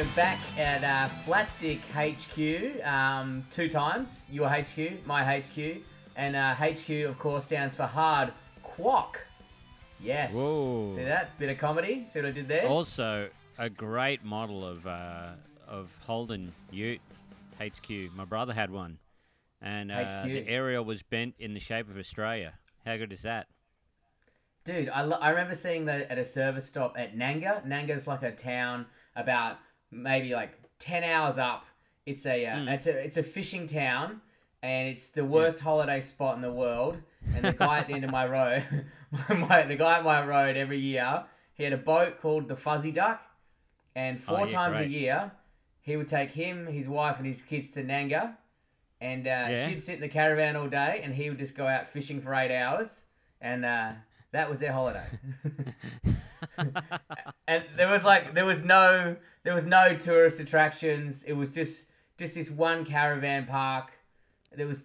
We're back at uh, Flatstick HQ um, two times. Your HQ, my HQ. And uh, HQ, of course, stands for Hard Quack. Yes. Whoa. See that? Bit of comedy. See what I did there? Also, a great model of uh, of Holden Ute HQ. My brother had one, and uh, HQ. the aerial was bent in the shape of Australia. How good is that? Dude, I, lo- I remember seeing that at a service stop at Nanga. Nanga's like a town about maybe like ten hours up. It's a uh, Mm. it's a it's a fishing town, and it's the worst holiday spot in the world. And the guy at the end of my road, my, the guy at my road every year, he had a boat called the Fuzzy Duck, and four Oh, yeah, times a year, he would take him, his wife, and his kids to Nanga, and uh, Yeah. she'd sit in the caravan all day, and he would just go out fishing for eight hours, and uh, that was their holiday. and there was like there was no there was no tourist attractions. It was just just this one caravan park. There was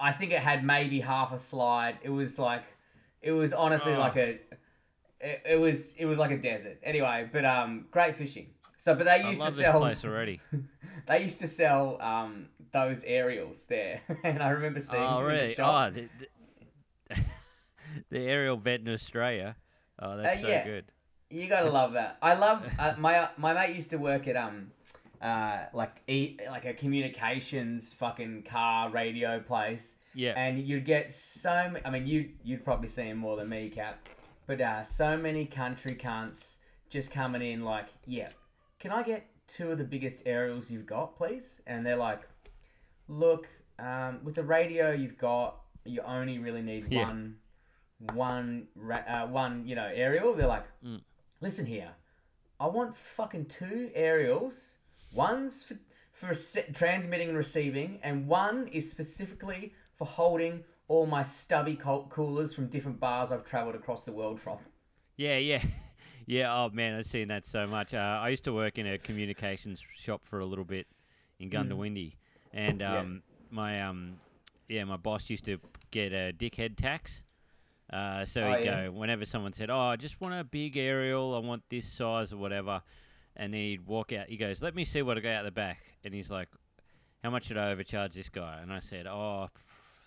I think it had maybe half a slide. It was like it was honestly Oh. like a it, it was it was like a desert. Anyway, but um great fishing. So but they I used love to this sell place already. they used to sell um those aerials there. and I remember seeing oh, in the. Oh, the, the, the aerial bent in Australia. Oh, that's Uh, so yeah. good. You gotta love that. I love uh, my my mate used to work at um uh like e- like a communications fucking car radio place, Yeah. and you'd get so m- I mean you you'd probably see him more than me, Cap, but uh so many country cunts just coming in like yeah, can I get two of the biggest aerials you've got, please? And they're like, look, um, with the radio you've got, you only really need Yeah. one one ra- uh, one you know aerial. They're like, Mm. Listen here, I want fucking two aerials. One's for, for transmitting and receiving, and one is specifically for holding all my stubby coolers from different bars I've travelled across the world from. Yeah, yeah. Yeah, oh man, I've seen that so much. Uh, I used to work in a communications shop for a little bit in Goondiwindi, and Mm. Yeah. um, my um, yeah, my boss used to get a dickhead tax. Uh, so Oh, he'd yeah. go whenever someone said, "Oh, I just want a big aerial. I want this size or whatever," and he'd walk out. He goes, "Let me see what I got out the back," and he's like, "How much should I overcharge this guy?" And I said, "Oh,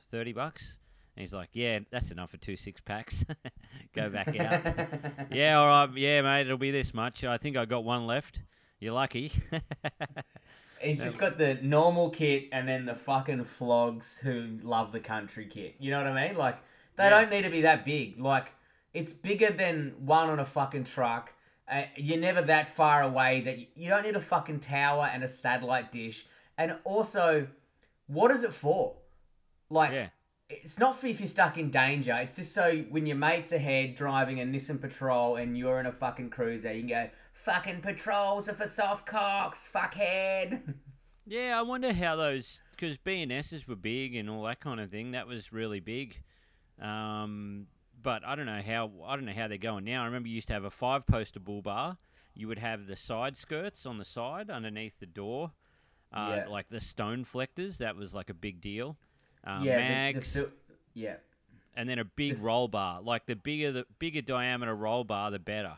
30 bucks." And he's like, "Yeah, that's enough for two six packs. go back out." Yeah, all right. Yeah, mate, it'll be this much. I think I got one left. You're lucky. He's just got the normal kit and then the fucking flogs who love the country kit. You know what I mean? Like, they Yeah. don't need to be that big. Like, it's bigger than one on a fucking truck. Uh, you're never that far away that you, you don't need a fucking tower and a satellite dish. And also, what is it for? Like, yeah. it's not for if you're stuck in danger. It's just so when your mate's ahead driving a Nissan Patrol and you're in a fucking cruiser, you can go, fucking patrols are for soft cocks, fuckhead. Yeah, I wonder how those because BNSs were big and all that kind of thing. That was really big. Um, but I don't know how I don't know how they're going now. I remember you used to have a five poster bull bar. You would have the side skirts on the side underneath the door, uh, Yeah. like the stone flectors. That was like a big deal. Um, yeah, mags. The, fil- yeah. and then a big roll bar. Like the bigger the bigger diameter roll bar, the better.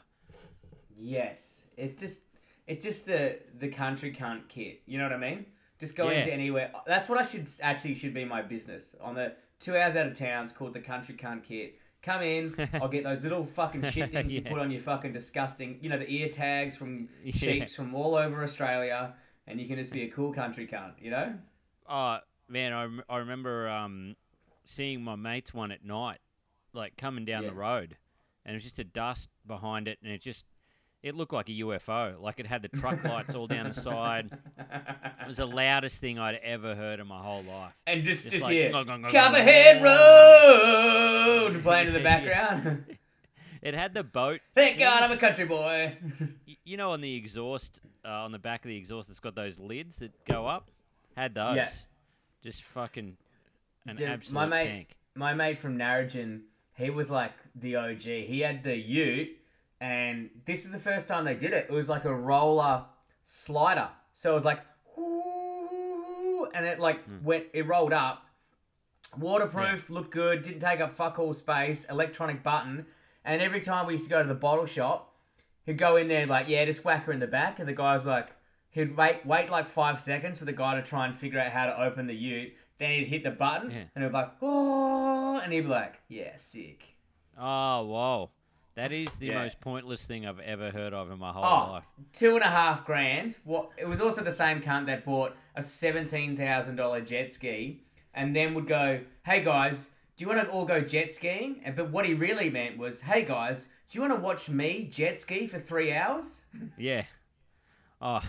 Yes, it's just it's just the the country cunt kit. You know what I mean? Just go Yeah. into anywhere. That's what I should actually should be my business on the two hours out of town. It's called the country cunt kit. Come in, I'll get those little fucking shit things you put on your fucking disgusting, you know, the ear tags from Yeah. sheeps from all over Australia, and you can just be a cool country cunt. You know? Oh man, I, rem- I remember um, seeing my mate's one at night, like coming down Yeah. the road, and it was just a dust behind it, and it just it looked like a UFO. Like it had the truck lights all down the side. It was the loudest thing I'd ever heard in my whole life. and just Just just like, here, "Gong, gong, gong, Copperhead gong." Road playing in the background. It had the boat. Thank God I'm a country boy. You know, on the exhaust, uh, on the back of the exhaust, it's got those lids that go up. Had those. Yeah. Just fucking an Dude, absolute my mate- tank. my mate from Narrogin, he was like the OG. He had the Ute, and this is the first time they did it. It was like a roller slider. So it was like, and it like Hmm. went, it rolled up. Waterproof, looked good, didn't take up fuck all space, electronic button. And every time we used to go to the bottle shop, he'd go in there and like, yeah, just whack her in the back, and the guy's like, he'd wait wait like five seconds for the guy to try and figure out how to open the Ute. Then he'd hit the button, Yeah. and he'd be like, oh, and he'd be like, yeah, sick. Oh, whoa. That is the Yeah. most pointless thing I've ever heard of in my whole Oh, life. two and a half grand. What? It was also the same cunt that bought a seventeen thousand dollar jet ski, and then would go, "Hey guys, do you want to all go jet skiing?" And but what he really meant was, "Hey guys, do you want to watch me jet ski for three hours?" Yeah. Oh.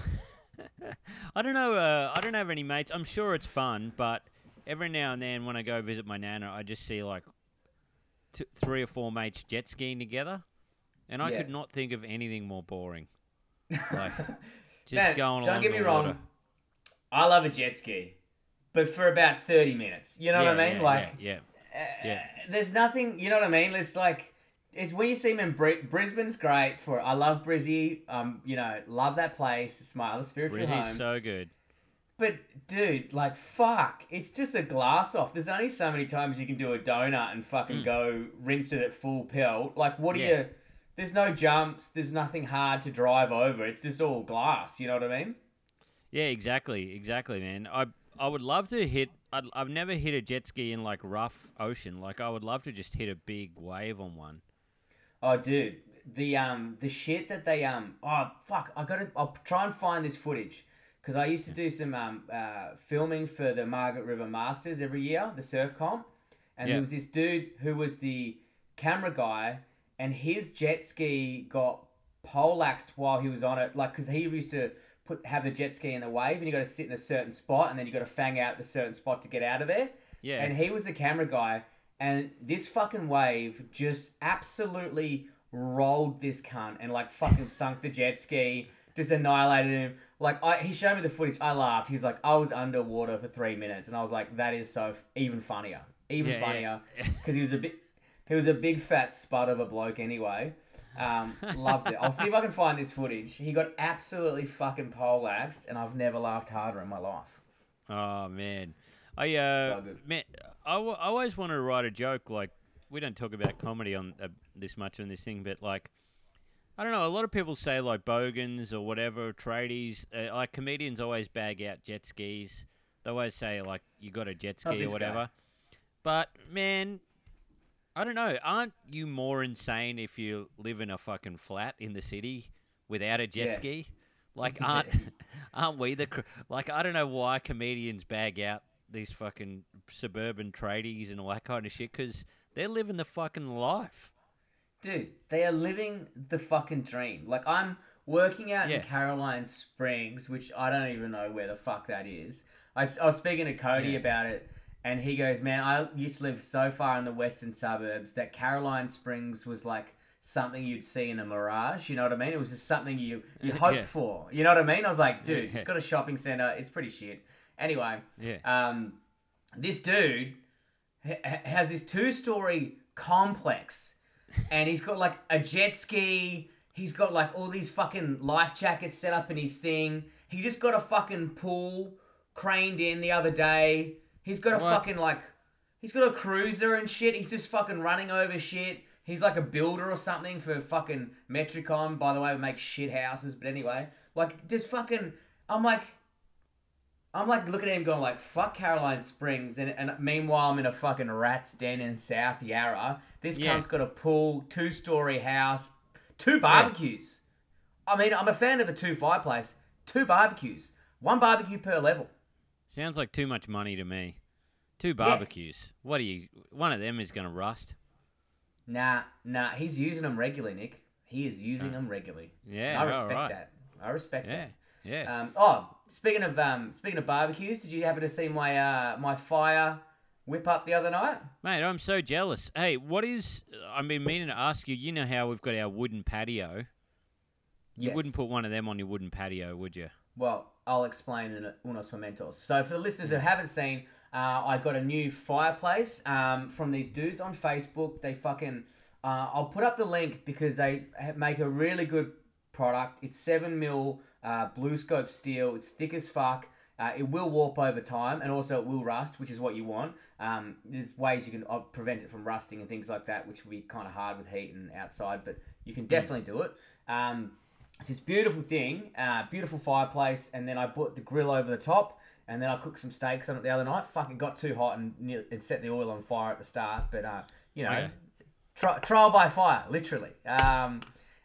I don't know. Uh, I don't have any mates. I'm sure it's fun, but every now and then when I go visit my nana, I just see like t- three or four mates jet skiing together, and I Yeah. could not think of anything more boring. Like just Man, going don't get me the wrong. water. I love a jet ski, but for about thirty minutes. You know yeah, what I mean? yeah, like, yeah, uh, Yeah. there's nothing. You know what I mean? It's like it's when you see them in Bri- Brisbane's great for. I love Brizzy. Um, you know, love that place. It's my other spiritual Brizzy's home. so good. But dude, like fuck, it's just a glass off. There's only so many times you can do a donut and fucking Mm. go rinse it at full pelt. Like, what do Yeah. you? There's no jumps. There's nothing hard to drive over. It's just all glass. You know what I mean? Yeah, exactly, exactly, man. I I would love to hit. I'd, I've never hit a jet ski in like rough ocean. Like I would love to just hit a big wave on one. Oh, dude, the um the shit that they um oh fuck, I gotta I'll try and find this footage because I used to do some um uh, filming for the Margaret River Masters every year, the surf comp, and Yeah. there was this dude who was the camera guy, and his jet ski got poleaxed while he was on it, like because he used to put have the jet ski in the wave, and you got to sit in a certain spot, and then you got to fang out the certain spot to get out of there. Yeah, And he was the camera guy, and this fucking wave just absolutely rolled this cunt and like fucking sunk the jet ski, just annihilated him. Like I, he showed me the footage. I laughed. He's like, I was underwater for three minutes, and I was like, that is so f- even funnier, even Yeah, yeah. funnier, because he was a bit, he was a big fat spud of a bloke anyway. Um, loved it. I'll see if I can find this footage. He got absolutely fucking poleaxed, and I've never laughed harder in my life. Oh man, I uh, So man, I, w- I always wanted to write a joke. Like we don't talk about comedy on uh, this much on this thing, but like I don't know. A lot of people say like bogans or whatever tradies. Uh, like comedians always bag out jet skis. They always say like you got a jet Oh, ski this or guy. whatever. But man, I don't know. Aren't you more insane if you live in a fucking flat in the city without a jet Yeah. ski? Like aren't aren't we the cr- like I don't know why comedians bag out these fucking suburban tradies and all that kind of shit because they're living the fucking life. Dude, they are living the fucking dream. Like I'm working out Yeah. in Caroline Springs, which I don't even know where the fuck that is. I, I was speaking to Cody Yeah. about it, and he goes, "Man, I used to live so far in the western suburbs that Caroline Springs was like something you'd see in a mirage. You know what I mean? It was just something you you hope Yeah. for. You know what I mean? I was like, dude, it's got a shopping center. It's pretty shit. Anyway, Yeah. um, this dude ha- ha- has this two-story complex, and he's got like a jet ski. He's got like all these fucking life jackets set up in his thing. He just got a fucking pool craned in the other day. He's got a What? fucking like, he's got a cruiser and shit. He's just fucking running over shit. He's like a builder or something for fucking Metricon. By the way, we make shit houses. But anyway, like just fucking. I'm like, I'm like looking at him going like, fuck Caroline Springs. And, and meanwhile, I'm in a fucking rat's den in South Yarra. This Yeah. cunt's got a pool, two story house, two barbecues. I mean, I'm a fan of the two fireplace, two barbecues, one barbecue per level. Sounds like too much money to me. Two barbecues. What are you? One of them is gonna rust. Nah, nah, he's using them regularly, Nick. He is using them regularly. Yeah. I respect right. that. I respect Yeah. that. Yeah. Um, oh, speaking of um, speaking of barbecues, did you happen to see my uh, my fire whip up the other night? Mate, I'm so jealous. Hey, what is? I've been meaning to ask you. You know how we've got our wooden patio. You Yes. wouldn't put one of them on your wooden patio, would you? Well, I'll explain in unos momentos. So, for the listeners who haven't seen, uh, I got a new fireplace um, from these dudes on Facebook. They fucking. Uh, I'll put up the link because they make a really good product. It's seven mil uh, BlueScope steel. It's thick as fuck. Uh, it will warp over time, and also it will rust, which is what you want. Um, there's ways you can uh, prevent it from rusting and things like that, which will be kind of hard with heat and outside, but you can definitely do it. Um, it's this beautiful thing, uh, beautiful fireplace, and then I put the grill over the top, and then I cooked some steaks on it the other night. Fucking got too hot and, and set the oil on fire at the start, but uh, you know, Okay. tri- trial by fire, literally. Um,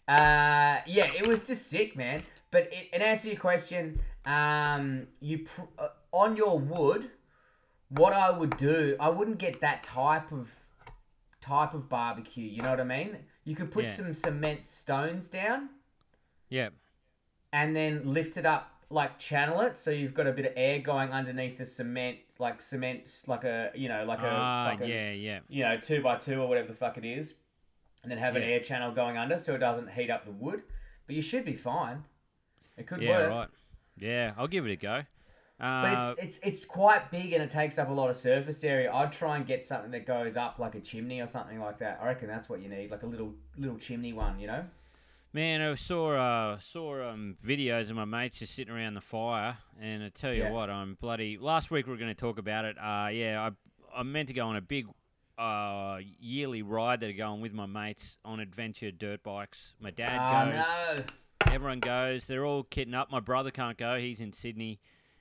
uh, yeah, it was just sick, man. But it, in answer to your question, um, you pr- uh, on your wood, what I would do, I wouldn't get that type of type of barbecue. You know what I mean? You could put Yeah. some cement stones down Yeah. and then lift it up, like channel it, so you've got a bit of air going underneath the cement, like cement, like a you know, like a Ah, fucking, yeah, yeah. you know, two by two or whatever the fuck it is, and then have an air channel going under so it doesn't heat up the wood. But you should be fine. It could Yeah, work. right. Yeah, I'll give it a go. But Uh, it's, it's it's quite big and it takes up a lot of surface area. I'd try and get something that goes up like a chimney or something like that. I reckon that's what you need, like a little little chimney one, you know? man, I saw uh, saw um, videos of my mates just sitting around the fire, and I tell you Yeah. what, I'm bloody. Last week we were going to talk about it. Uh, yeah, I I'm meant to go on a big uh, yearly ride that are going with my mates on adventure dirt bikes. My dad Oh goes. no. Everyone goes. They're all kitting up. My brother can't go. He's in Sydney.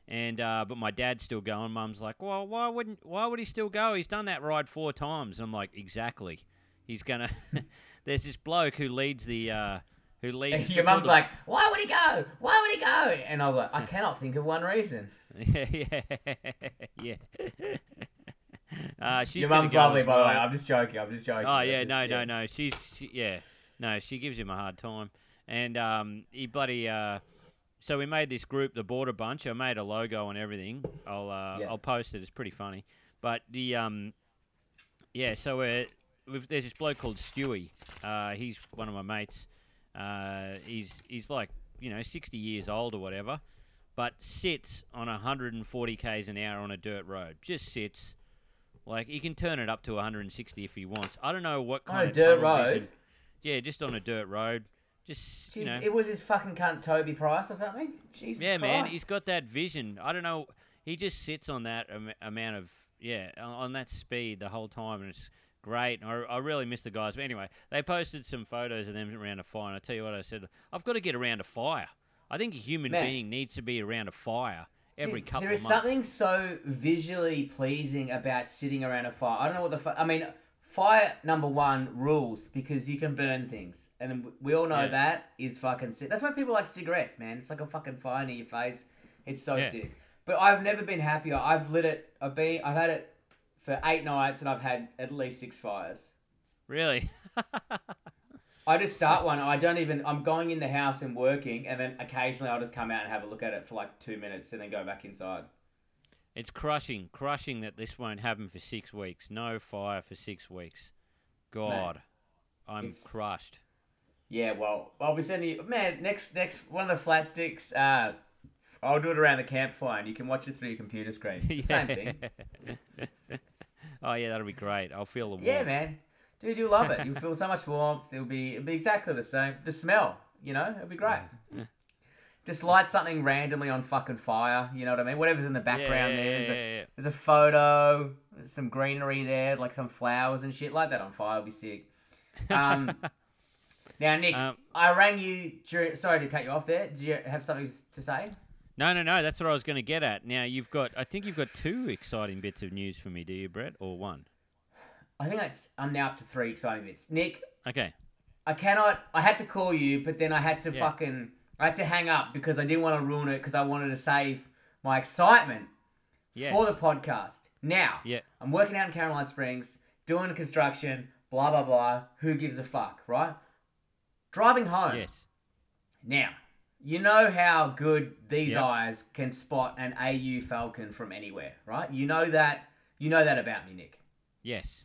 And uh, but my dad's still going. Mum's like, well, why wouldn't? Why would he still go? He's done that ride four times. I'm like, exactly. He's gonna. There's this bloke who leads the. Uh, who leads. Your mum's the- like, why would he go? Why would he go? And I was like, I cannot think of one reason. yeah, yeah, yeah. uh, she's Your mum's lovely, by the way. I'm just joking. I'm just joking. Oh yeah, no, no, no. She's she, yeah, no. She gives him a hard time, and um, he bloody uh, so we made this group, the Border Bunch. I made a logo and everything. I'll uh, Yeah. I'll post it. It's pretty funny. But the um, yeah. So we're, we've, there's this bloke called Stewie. Uh, he's one of my mates. Uh, he's he's like you know 60 years old or whatever, but sits on 140 k's an hour on a dirt road. Just sits. Like he can turn it up to 160 if he wants. I don't know what On kind a of dirt road? Yeah, just on a dirt road. Just you know. it was his fucking cunt Toby Price or something. Jesus Yeah, man, he's got that vision. I don't know. He just sits on that am- amount of yeah, on that speed the whole time, and it's great. I, I really miss the guys. But anyway, they posted some photos of them around a fire, and I tell you what, I said, I've got to get around a fire. I think a human Man. being needs to be around a fire every Dude, couple There is of months. something so visually pleasing about sitting around a fire. I don't know what the fu- I mean. Fire number one rules because you can burn things, and we all know Yeah. that is fucking sick. That's why people like cigarettes, man. It's like a fucking fire near your face. It's so Yeah. sick. But I've never been happier. I've lit it. I've been. I've had it for eight nights, and I've had at least six fires. Really? I just start one. I don't even. I'm going in the house and working, and then occasionally I'll just come out and have a look at it for like two minutes, and then go back inside. It's crushing, crushing that this won't happen for six weeks. No fire for six weeks. God, I'm crushed. Yeah, well, I'll be sending you. Man, next next one of the flat sticks. Uh, I'll do it around the campfire, and you can watch it through your computer screen. Same thing. oh yeah, that'll be great. I'll feel the warmth. Yeah, man. Dude, you'll love it. You'll feel so much warmth. It'll be it'll be exactly the same. The smell, you know, it'll be great. Just light something randomly on fucking fire. You know what I mean? Whatever's in the background yeah, there. yeah, There's, a, yeah, yeah. there's a photo, there's some greenery there, like some flowers and shit. Light that on fire. It'll be sick. Um, now, Nick, Um, I rang you. During, sorry to cut you off there. Do you have something to say? No, no, no. That's what I was going to get at. Now you've got. I think you've got two exciting bits of news for me. Do you, Brett, or one? I think that's. I'm now up to three exciting bits. Nick, Okay. I cannot. I had to call you, but then I had to fucking. I had to hang up because I didn't want to ruin it because I wanted to save my excitement Yes. for the podcast. Now, Yeah. I'm working out in Caroline Springs, doing construction, blah blah blah. Who gives a fuck, right? Driving home. Yes. Now, you know how good these Yep. eyes can spot an AU Falcon from anywhere, right? You know that. You know that about me, Nick. Yes.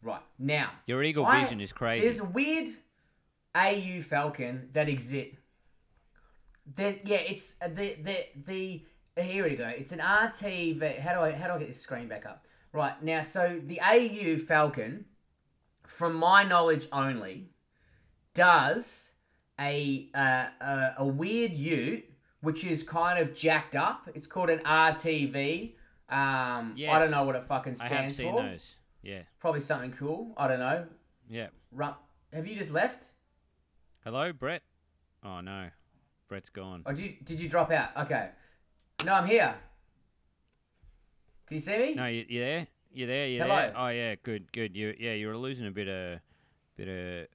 Right now, Your eagle I- vision is crazy. There's a weird AU Falcon that exists. There, yeah, it's uh, the the the here we go. It's an RT. v- How do I how do I get this screen back up? Right now, so the AU Falcon, from my knowledge only, does a uh, a, a weird Ute which is kind of jacked up. It's called an RTV. Um, I don't know what it fucking stands for. I have seen for. those. Yeah. Probably something cool. I don't know. Yeah. Ru- Have you just left? Hello, Brett. Oh no, Brett's gone. Or did you, did you drop out? Okay. No, I'm here. Can you see me? No, you, you there? You there? You Hello. there? Oh yeah, good, good. You yeah, you were losing a bit of, bit of,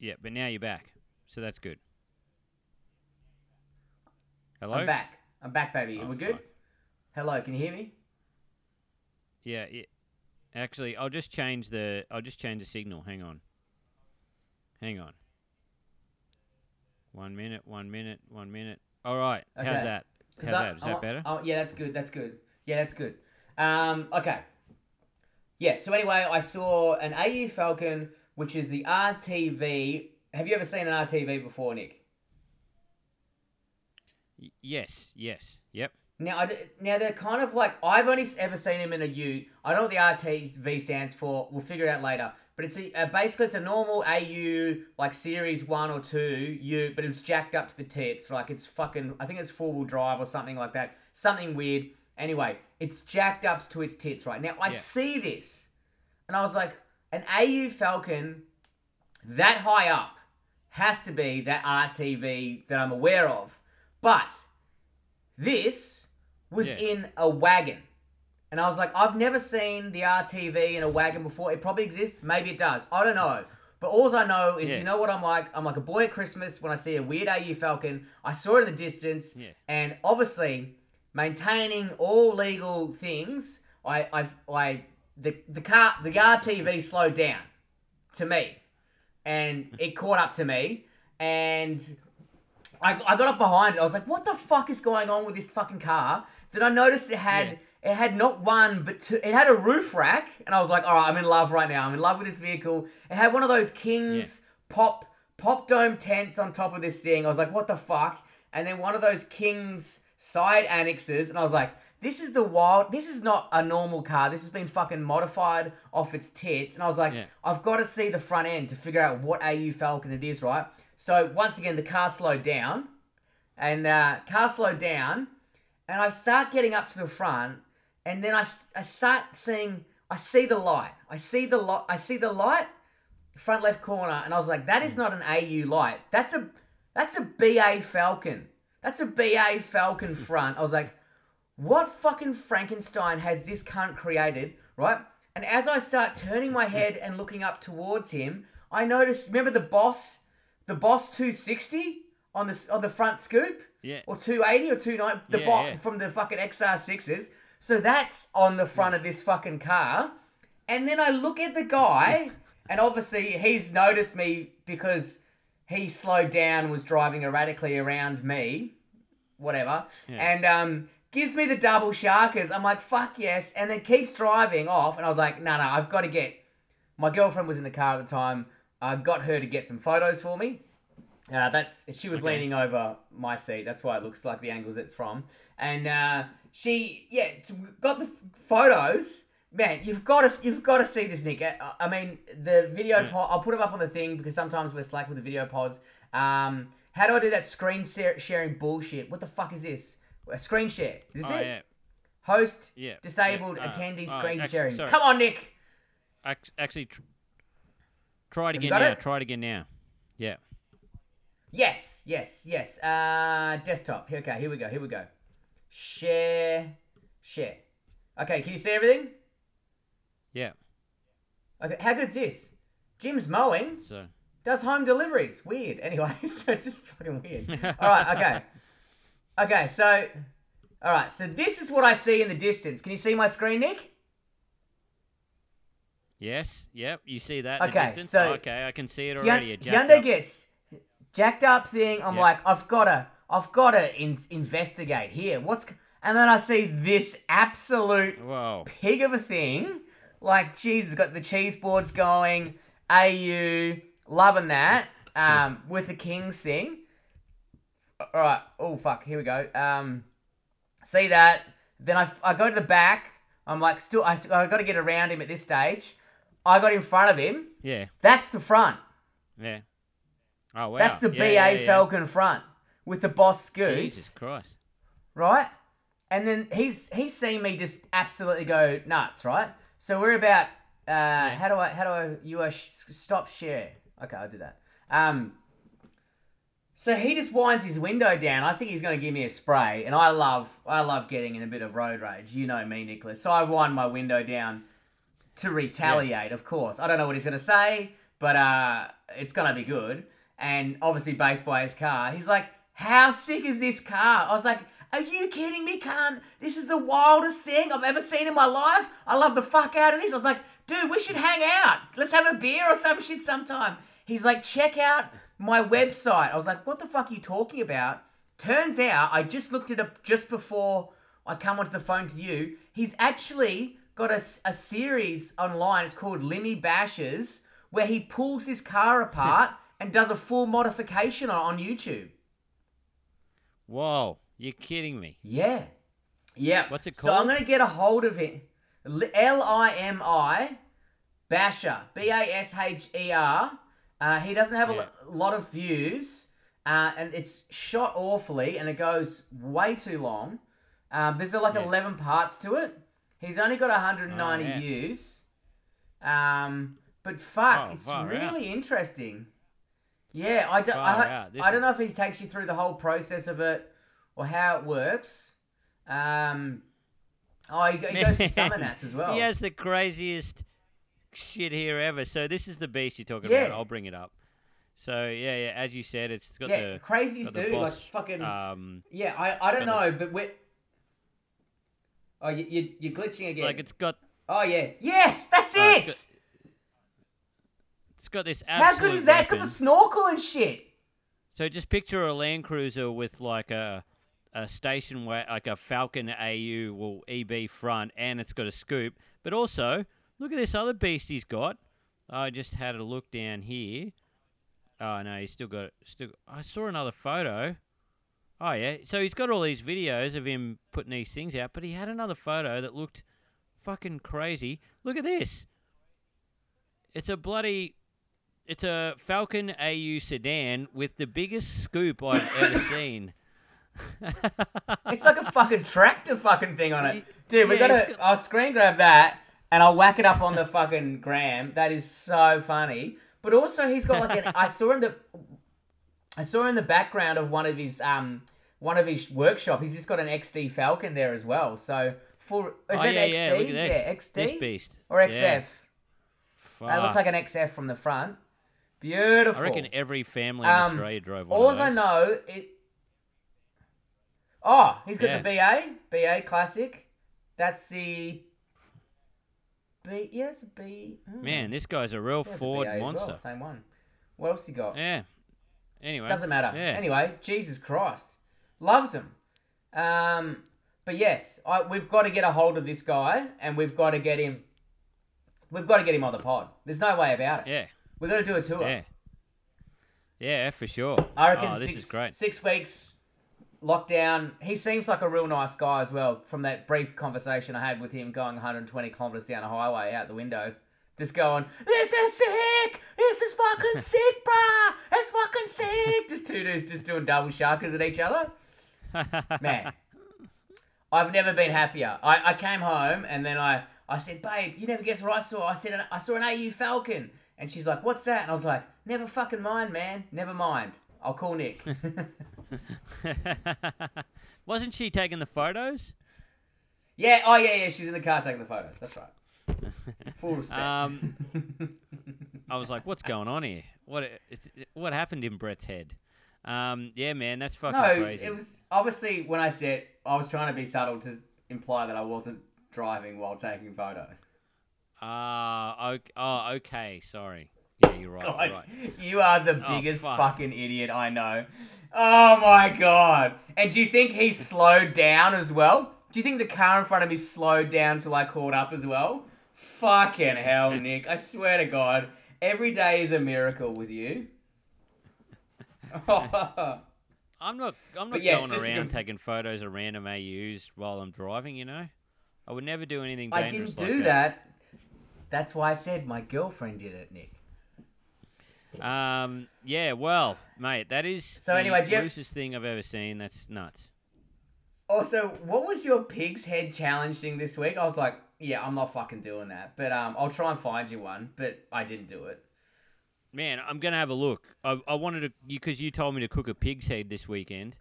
yeah, but now you're back, so that's good. Hello. I'm back. I'm back, baby. Oh, We're good? Hello, can you hear me? Yeah, yeah. Actually, I'll just change the. I'll just change the signal. Hang on. Hang on. One minute. One minute. One minute. All right. Okay. How's that? How's I- that? Is I that better? Oh, yeah, that's good. That's good. Yeah, that's good. Um, okay. Yeah, so anyway, I saw an AU Falcon, which is the RTV. Have you ever seen an RTV before, Nick? Y- yes. Yes. Yep. Now, I now they're kind of like I've only ever seen him in a U. I don't know what the RTV stands for. We'll figure it out later. But it's a, uh, basically it's a normal AU like Series One or Two U, but it's jacked up to the tits. Like it's fucking. I think it's four wheel drive or something like that. Something weird. Anyway, it's jacked up to its tits right now. I Yeah. see this, and I was like, an AU Falcon that high up has to be that RTV that I'm aware of. But this was Yeah. in a wagon. And I was like, I've never seen the RTV in a wagon before. It probably exists. Maybe it does. I don't know. But all I know is, Yeah. you know what I'm like? I'm like a boy at Christmas when I see a weird AU Falcon. I saw it in the distance. Yeah. And obviously, maintaining all legal things, I, I, I, the, the car, the RTV slowed down to me. And it caught up to me. And I, I got up behind it. I was like, what the fuck is going on with this fucking car? That I noticed it had it had not one but two it had a roof rack and I was like, alright, I'm in love right now. I'm in love with this vehicle. It had one of those Kings pop pop dome tents on top of this thing. I was like, what the fuck? And then one of those Kings side annexes, and I was like, this is the wild this is not a normal car. This has been fucking modified off its tits. And I was like, Yeah. I've got to see the front end to figure out what AU Falcon it is, right? So once again, the car slowed down, and uh, car slowed down, and I start getting up to the front, and then I, I start seeing I see the light. I see the light. I see the light, front left corner, and I was like, that is hmm. not an AU light. That's a that's a BA Falcon. That's a BA Falcon front. I was like, what fucking Frankenstein has this cunt created, right? And as I start turning my head and looking up towards him, I notice. Remember the boss, the boss 260 on the on the front scoop, Yeah. or 280 or 290, the Yeah, bot yeah. from the fucking XR6s. So that's on the front of this fucking car. And then I look at the guy, and obviously he's noticed me because he slowed down, was driving erratically around me, whatever, Yeah. and um, gives me the double sharkers. I'm like, fuck yes, and then keeps driving off. And I was like, no, no, I've got to get. My girlfriend was in the car at the time. I got her to get some photos for me. Uh, that's she was Okay. leaning over my seat. That's why it looks like the angles it's from. And uh, she, yeah, got the photos. Man, you've got to you've got to see this, Nick. I, I mean, the video Yeah. pod. I'll put them up on the thing because sometimes we're slack with the video pods. Um, how do I do that screen sharing bullshit? What the fuck is this? A screen share? Is this Oh it? yeah. Host Yeah. disabled yeah. Uh, attendee oh, screen actually- sharing. sorry. Come on, Nick. Actually, tr- try it again now. it? Try it again now. Yeah. Yes, yes, yes. Uh, desktop. Okay, here we go. Here we go. Share, share. Okay, can you see everything? Yeah. Okay, how good's this? Jim's mowing, So. does home deliveries. Weird. Anyway, so it's just fucking weird. All right, okay. Okay, so, all right, so this is what I see in the distance. Can you see my screen, Nick? Yes. Yep. You see that in Okay, the distance? so okay, I can see it already. Hyundai gets jacked up thing. I'm Yeah. like, I've gotta, I've gotta in- investigate here. What's, and then I see this absolute Whoa. pig of a thing. Like, Jesus, got the cheese boards going. AU, loving that. Um, with the Kings thing. All right. Oh fuck. Here we go. Um, see that. Then I, I go to the back. I'm like, still, I, I got to get around him at this stage. I got in front of him. Yeah. That's the front. Yeah. Oh wow. That's the Yeah, BA yeah, yeah. Falcon front with the boss scoots, Jesus Christ. right? And then he's he's seen me just absolutely go nuts, right? So we're about uh, how do I how do I you uh, sh- stop share? Okay, I'll do that. Um, So he just winds his window down. I think he's going to give me a spray, and I love, I love getting in a bit of road rage. You know me, Nicholas. So I wind my window down to retaliate. Of course, I don't know what he's going to say, but uh, it's going to be good. And obviously, based by his car, he's like, "How sick is this car?" I was like, "Are you kidding me, cunt? This is the wildest thing I've ever seen in my life. I love the fuck out of this." I was like, "Dude, we should hang out. Let's have a beer or some shit sometime." He's like, "Check out." my website. I was like, what the fuck are you talking about? Turns out, I just looked it up just before I come onto the phone to you. He's actually got a, a series online. It's called Limmy Bashes, where he pulls his car apart and does a full modification on, on YouTube. Whoa, you're kidding me. Yeah. Yeah. What's it called? So I'm going to get a hold of it. L I M I Basher. B A S H E R. Uh, he doesn't have a Yeah. lo- lot of views, uh, and it's shot awfully, and it goes way too long. Um, there's like Yeah. 11 parts to it. He's only got 190 Oh, views. Um, but fuck, Oh, it's out. really interesting. Yeah, I don't, I, I don't is- know if he takes you through the whole process of it or how it works. Um, oh, he, he goes to summer Man, nats as well. He has the craziest shit here ever. So this is the beast you're talking Yeah. about. I'll bring it up. So yeah, yeah, as you said, it's got yeah, the crazies got the do like fucking. um, yeah, I, I don't know, but we're. Oh, you, you, you're glitching again. like it's got oh yeah, yes, that's Oh, it. It's got this How good is that? It's got weapon. the snorkel and shit. So just picture a Land Cruiser with like a a station where like a Falcon AU will EB front, and it's got a scoop. But also, look at this other beast he's got. I just had a look down here. Oh no, he's still got it. still. I saw another photo. Oh yeah, so he's got all these videos of him putting these things out, but he had another photo that looked fucking crazy. Look at this. It's a bloody it's a Falcon AU sedan with the biggest scoop I've ever seen. It's like a fucking tractor fucking thing on it. Dude, we Yeah, gotta got... I'll screen grab that and I'll whack it up on the fucking gram. That is so funny. But also, he's got like an. I saw in the. I saw in the background of one of his um one of his workshop. He's just got an XD Falcon there as well. So for is oh that yeah, XD? yeah, look at this. Yeah, XD This beast. or XF. Yeah, That looks like an XF from the front. Beautiful. I reckon every family in Um, Australia drove one All of I those. know it. Oh, he's got the BA, BA Classic. That's the B. Yes, B. hmm. Man, this guy's a real Yeah, it's a Ford BA as well, monster. Same one. What else he got? Yeah. Anyway. Doesn't matter. Yeah. Anyway, Jesus Christ, loves him. Um, but yes, I, we've got to get a hold of this guy, and we've got to get him. We've got to get him on the pod. There's no way about it. Yeah. We've gonna do a tour. Yeah. Yeah, for sure. I reckon oh, this six, is great. six weeks lockdown. He seems like a real nice guy as well. From that brief conversation I had with him, going 120 kilometers down a highway out the window, just going, "This is sick. This is fucking sick, bruh. It's fucking sick." Just two dudes just doing double sharkers at each other. Man, I've never been happier. I, I came home and then I, I said, babe, you never guess what I saw. I said, I saw an AU Falcon. And she's like, what's that? And I was like, never fucking mind, man. Never mind. I'll call Nick. Wasn't she taking the photos? yeah, oh yeah, yeah. She's in the car taking the photos. That's right. Full respect. Um, I was like, "What's going on here? What it's, what happened in Brett's head?" Um, yeah, man, that's fucking no, crazy. it was obviously when I said I was trying to be subtle to imply that I wasn't driving while taking photos. Ah, okay, oh, okay. Sorry. Yeah, you're right. God, you're right. you are the Oh, biggest fuck. fucking idiot I know. Oh my god. And do you think he slowed down as well? Do you think the car in front of me slowed down till I caught up as well? Fucking hell, Nick. I swear to God, every day is a miracle with you. I'm not. I'm not yes, going just to around taking photos of random AUs while I'm driving. You know, I would never do anything I dangerous didn't like do that. That's why I said my girlfriend did it, Nick. Um. Yeah. Well, mate, that is So the anyway, do you have- loosest thing I've ever seen. That's nuts. Also, what was your pig's head challenge thing this week? I was like, yeah, I'm not fucking doing that. But um, I'll try and find you one. But I didn't do it. Man, I'm gonna have a look. I, I wanted to because you told me to cook a pig's head this weekend,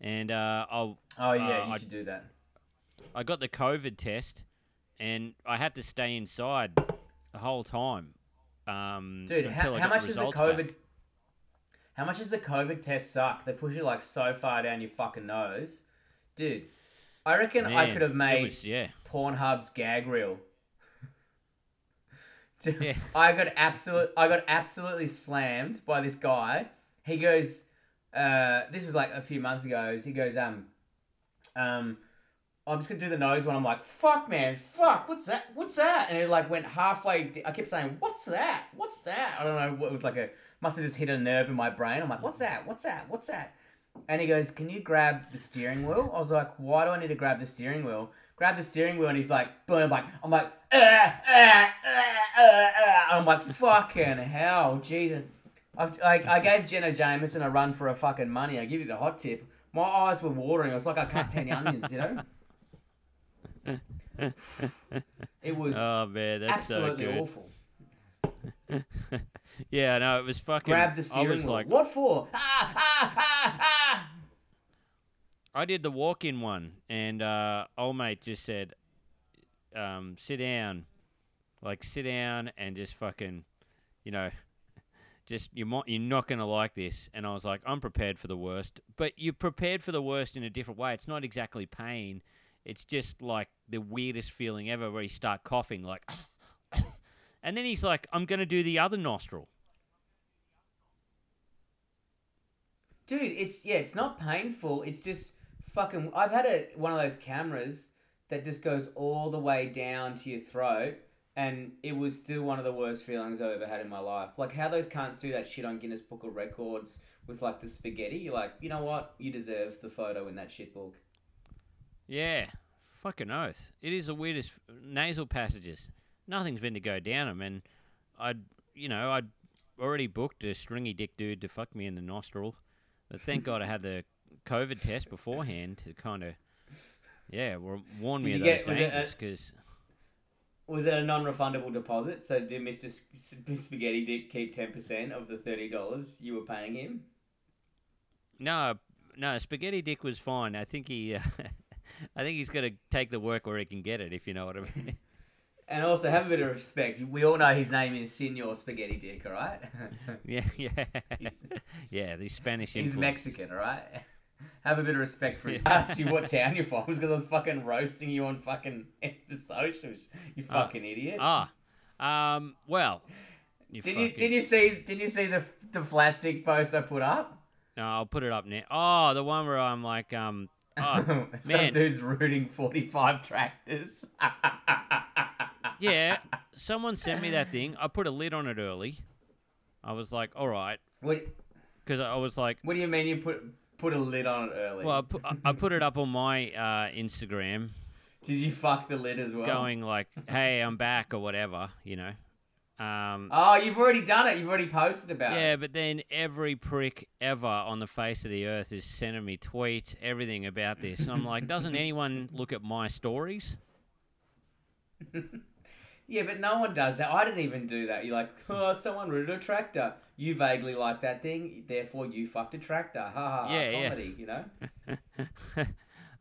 and uh, I'll Oh yeah, Uh, you I- should do that. I got the COVID test, and I had to stay inside the whole time. Um, Dude, how, how much does the results back. COVID? How much does the COVID test suck? They push it like so far down your fucking nose, dude. I reckon I could have made was- yeah, Pornhub's gag reel. Dude, Yeah. I got absolute. I got absolutely slammed by this guy. He goes, uh, "This was like a few months ago." He goes, "Um, um, I'm just gonna do the nose one." I'm like, "Fuck, man, fuck, what's that? What's that?" And it like went halfway. I kept saying, "What's that? What's that?" I don't know. what It was like a must have just hit a nerve in my brain. I'm like, "What's that? What's that? What's that?" And he goes, "Can you grab the steering wheel?" I was like, "Why do I need to grab the steering wheel?" Grab the steering wheel, and he's like, "Boom!" Like, I'm like, uh, uh, uh. I'm like, "Fucking hell, Jesus!" I, I gave Jenna Jameson a run for her fucking money. I give you the hot tip. My eyes were watering. It was like I cut ten onions, you know. It was oh man, that's so absolutely good. awful. yeah, no, it was fucking. Grab the I was wheel. like, what for? Ah, ah, ah, ah. I did the walk-in one, and uh, old mate just said, um, "Sit down, like sit down and just fucking, you know, just you might you're not gonna like this." And I was like, "I'm prepared for the worst," but you're prepared for the worst in a different way. It's not exactly pain; it's just like the weirdest feeling ever, where you start coughing, like, and then he's like, "I'm gonna do the other nostril." Dude, it's yeah, it's not painful. It's just fucking. I've had a one of those cameras that just goes all the way down to your throat, and it was still one of the worst feelings I've ever had in my life. Like how those cunts do that shit on Guinness Book of Records with like the spaghetti. You're like, you know what? You deserve the photo in that shit book. Yeah, fucking oath. It is the weirdest nasal passages. Nothing's been to go down them, and I'd, you know, I'd already booked a stringy dick dude to fuck me in the nostril, but thank God I had the COVID test beforehand to kind of, yeah, warn me of those get- was it a- dangers. Because Was it a non-refundable deposit? So did Mister Spaghetti Dick keep ten percent of the thirty dollars you were paying him? no, no, spaghetti dick was fine. I think he, uh, I think he's gonna take the work where he can get it. If you know what I mean. And also have a bit of respect. We all know his name is Senor Spaghetti Dick, all right? yeah, yeah, He's- yeah. The Spanish Influence. He's. Mexican, all right? Have a bit of respect for his. Yeah. I asked you what town you're from because I was fucking roasting you on fucking the socials. You Ah. fucking idiot. Ah, um, well, you did you did you see did you see the the flat stick post I put up? No, I'll put it up now. Oh, the one where I'm like, um, oh, Some man. dude's rooting forty five tractors. yeah. Someone sent me that thing. I put a lid on it early. I was like, all right, What because I was like, what do you mean you put put a lid on it early? well, I put, I put it up on my uh, Instagram, did you fuck the lid as well? going like, hey, I'm back or whatever, you know. Um, Oh, you've already done it. You've already posted about yeah, it. Yeah, but then every prick ever on the face of the earth is sending me tweets, everything about this. And I'm like, doesn't anyone look at my stories? Yeah, but no one does that. I didn't even do that. You're like, oh, someone rooted a tractor. You vaguely like that thing, therefore you fucked a tractor. Ha ha. ha, Yeah, yeah. you know.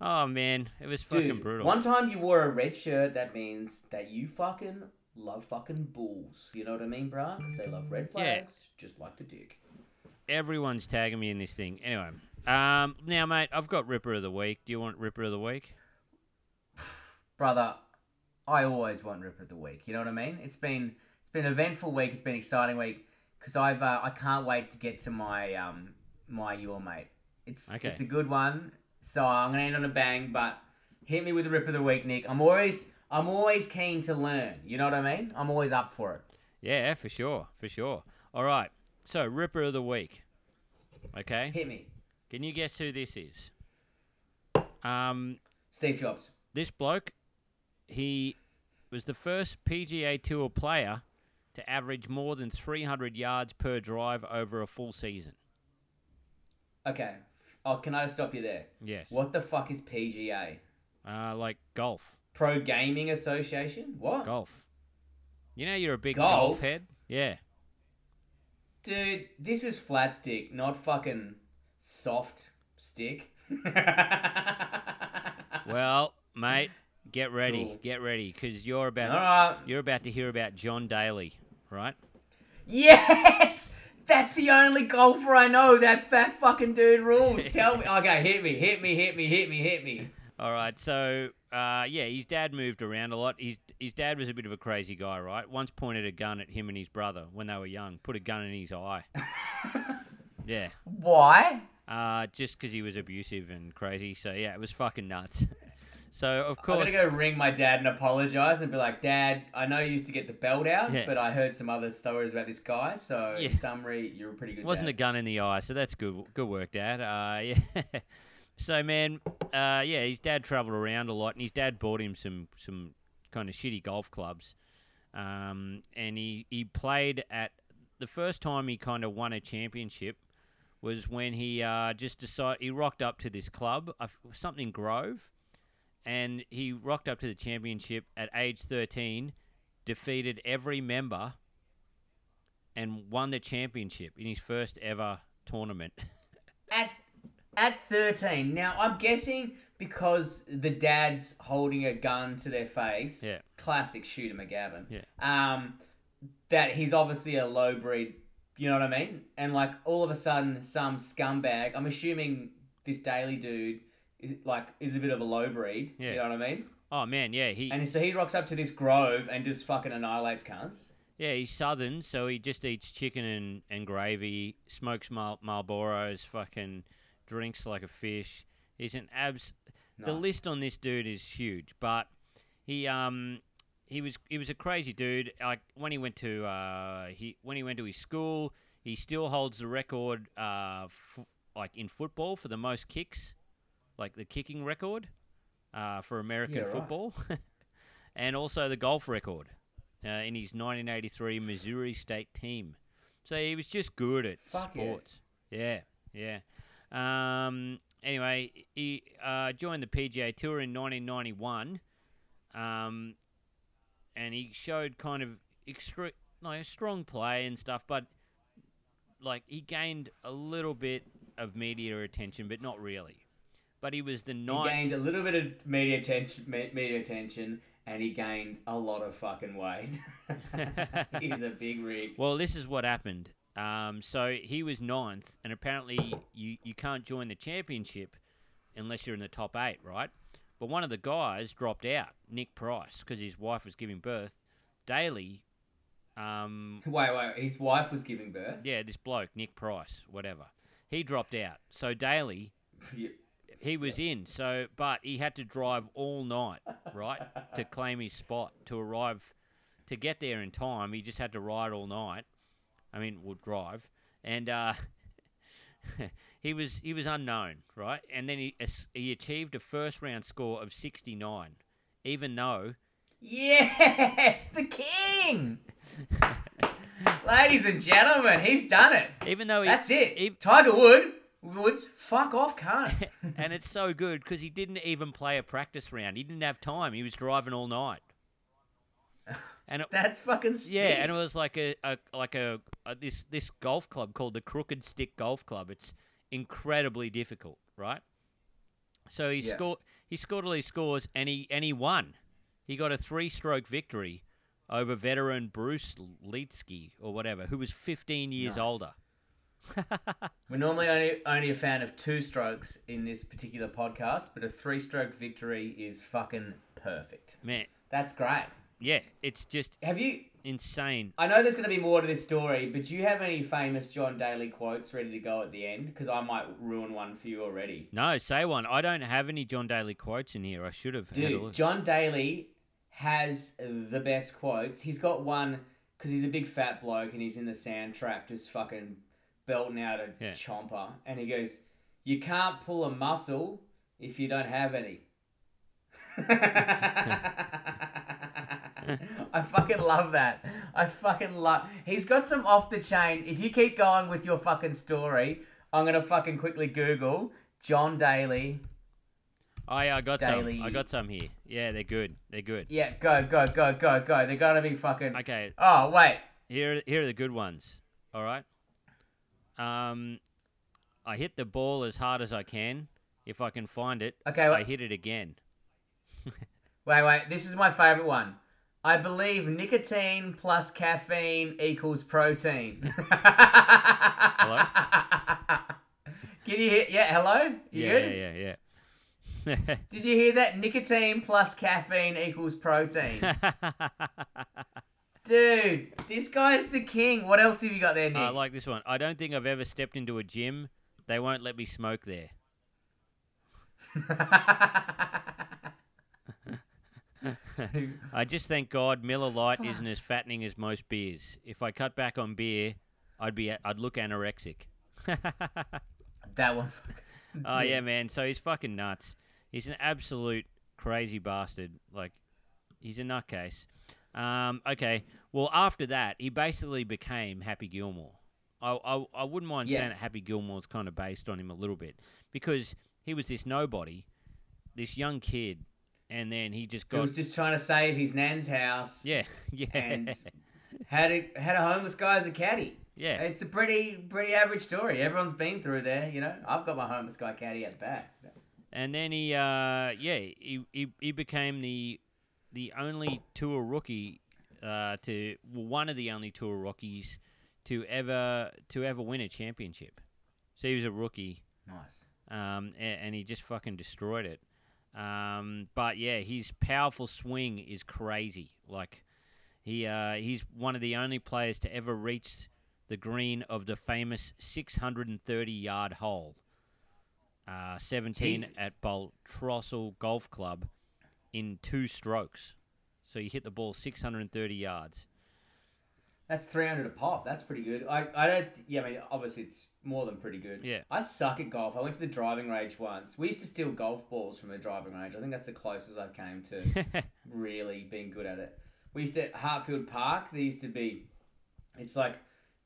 oh man, it was fucking Dude, brutal. one time you wore a red shirt. That means that you fucking love fucking bulls. You know what I mean, bruh? Because they love red flags, just like the dick. Everyone's tagging me in this thing. Anyway, um, now mate, I've got Ripper of the Week. Do you want Ripper of the Week? brother, I always want Ripper of the Week. You know what I mean? It's been it's been an eventful week. It's been an exciting week because I've uh, I can't wait to get to my um my your mate. It's Okay. it's a good one. So I'm gonna end on a bang, but hit me with the Ripper of the Week, Nick. I'm always I'm always keen to learn. You know what I mean? I'm always up for it. Yeah, for sure, for sure. All right, so Ripper of the Week. Okay, Hit me, can you guess who this is? Um, Steve Jobs. this bloke, he was the first PGA Tour player to average more than 300 yards per drive over a full season. Okay. Oh, can I stop you there? Yes. What the fuck is PGA? Uh, like golf. Pro Gaming Association? What? Golf. You know you're a big Golf? golf head? Yeah. Dude, this is flat stick, not fucking soft stick. Well, mate, get ready, Cool. get ready, because you're about Alright. you're about to hear about John Daly, right? Yes! That's the only golfer I know. That fat fucking dude rules. Tell me. Okay, hit me, hit me, hit me, hit me, hit me. All right, so uh, yeah, his dad moved around a lot. His his dad was a bit of a crazy guy, right? Once pointed a gun at him and his brother when they were young. Put a gun in his eye. yeah, Why? uh, just because he was abusive and crazy. So yeah, it was fucking nuts. So of course, I'm gonna go ring my dad and apologize and be like, Dad, I know you used to get the belt out, Yeah. but I heard some other stories about this guy. So Yeah. in summary, you're a pretty good. wasn't a gun in the eye, so that's good. Good work, Dad. Uh, yeah. So man, uh, yeah, his dad travelled around a lot, and his dad bought him some some kind of shitty golf clubs. Um, and he he played at the first time he kind of won a championship was when he uh, just decided he rocked up to this club, uh, something Grove, and he rocked up to the championship at age thirteen, defeated every member and won the championship in his first ever tournament. At at 13. Now I'm guessing because the dad's holding a gun to their face. Yeah. Classic shooter McGavin. Yeah. Um, that he's obviously a low breed. You know what I mean? And like all of a sudden, some scumbag. I'm assuming this Daly dude is like is a bit of a low breed. Yeah. You know what I mean? Oh man, yeah, he And so he rocks up to this grove and just fucking annihilates cunts. yeah he's southern, so he just eats chicken and, and gravy, smokes Mal- Marlboros, fucking drinks like a fish. He's an abs. The list on this dude is huge, but he um he was he was a crazy dude. Like when he went to uh he when he went to his school, he still holds the record uh f- like in football for the most kicks, like the kicking record uh for American Yeah, right. football, and also the golf record uh, in his 1983 Missouri State team. So he was just good at Fuck yes. sports. Yeah, yeah. Um, anyway, he uh, joined the PGA Tour in 1991, um, and he showed kind of extra, like strong play and stuff, but like he gained a little bit of media attention, but not really. But he was the ninth. He gained a little bit of media attention, media attention, and he gained a lot of fucking weight. He's a big rig. Well, this is what happened. Um, so he was ninth, and apparently you, you can't join the championship unless you're in the top eight, right? But one of the guys dropped out, Nick Price, because his wife was giving birth. Daly, um, Wait, wait. His wife was giving birth. yeah, this bloke, Nick Price, whatever, he dropped out. So Daly, You- he was in. So, but he had to drive all night, right, to claim his spot to arrive, to get there in time. He just had to ride all night. I mean, would drive, and uh, he was he was unknown, right? And then he he achieved a first round score of sixty nine, even though Yes, the king. Ladies and gentlemen, he's done it. even though he That's it. he- Tiger Wood, Woods, fuck off, can't. and it's so good because he didn't even play a practice round. He didn't have time. He was driving all night. And it, That's fucking sick. Yeah, and it was like a, a like a, a this this golf club called the Crooked Stick Golf Club. It's incredibly difficult, right? So he Yeah. scored he scored all these scores and he and he won. He got a three stroke victory over veteran Bruce Lietzke or whatever, who was 15 years Nice. older. We're normally only only a fan of two strokes in this particular podcast, but a three stroke victory is fucking perfect. Man, That's great. Yeah, it's just Have you? insane. I know there's going to be more to this story, but do you have any famous John Daly quotes ready to go at the end? Because I might ruin one for you already. No, say one. I don't have any John Daly quotes in here. I should have Dude. John Daly has the best quotes. He's got one because he's a big fat bloke and he's in the sand trap just fucking belting out a Yeah. chomper. And he goes, You can't pull a muscle if you don't have any. I fucking love that. I fucking love. He's got some off the chain. If you keep going with your fucking story, I'm gonna fucking quickly Google John Daly. Oh yeah, I got Daly- some. I got some here. Yeah, they're good. They're good. Yeah, go, go, go, go, go. They're gonna be fucking. Okay, Oh wait, Here, here are the good ones. All right. Um, I hit the ball as hard as I can. If I can find it, Okay, I hit it again. wait, wait. This is my favorite one. I believe nicotine plus caffeine equals protein. hello? Can you hear? Yeah, hello? You yeah, good? yeah, yeah, yeah. Did you hear that? Nicotine plus caffeine equals protein. Dude, this guy's the king. What else have you got there, Nick? I like this one. I don't think I've ever stepped into a gym. They won't let me smoke there. I just thank God Miller Lite isn't as fattening as most beers. If I cut back on beer, I'd be I'd look anorexic. that one. Oh yeah, man. So he's fucking nuts. He's an absolute crazy bastard. Like he's a nutcase. Um, okay. Well, after that, he basically became Happy Gilmore. I I, I wouldn't mind Yeah. saying that Happy Gilmore's kind of based on him a little bit because he was this nobody, this young kid, and then he just He got was just trying to save his nan's house. yeah yeah And had a had a homeless guy as a caddy. yeah. It's a pretty pretty average story. Everyone's been through there, you know. I've got my homeless guy caddy at the back. And then he, uh, yeah, he, he, he became the the only tour rookie uh, to well, one of the only tour rookies to ever to ever win a championship. So he was a rookie, Nice. um, and, and he just fucking destroyed it. Um, but yeah, his powerful swing is crazy. Like he uh, he's one of the only players to ever reach the green of the famous 630 yard hole. Uh, 17 Jesus. at Baltusrol Golf Club in two strokes. So you hit the ball 630 yards. That's 300 a pop. That's pretty good. I, I don't. Yeah, I mean, obviously it's more than pretty good. Yeah. I suck at golf. I went to the driving range once. We used to steal golf balls from the driving range. I think that's the closest I've came to really being good at it. We used to at Hartfield Park. There used to be, it's like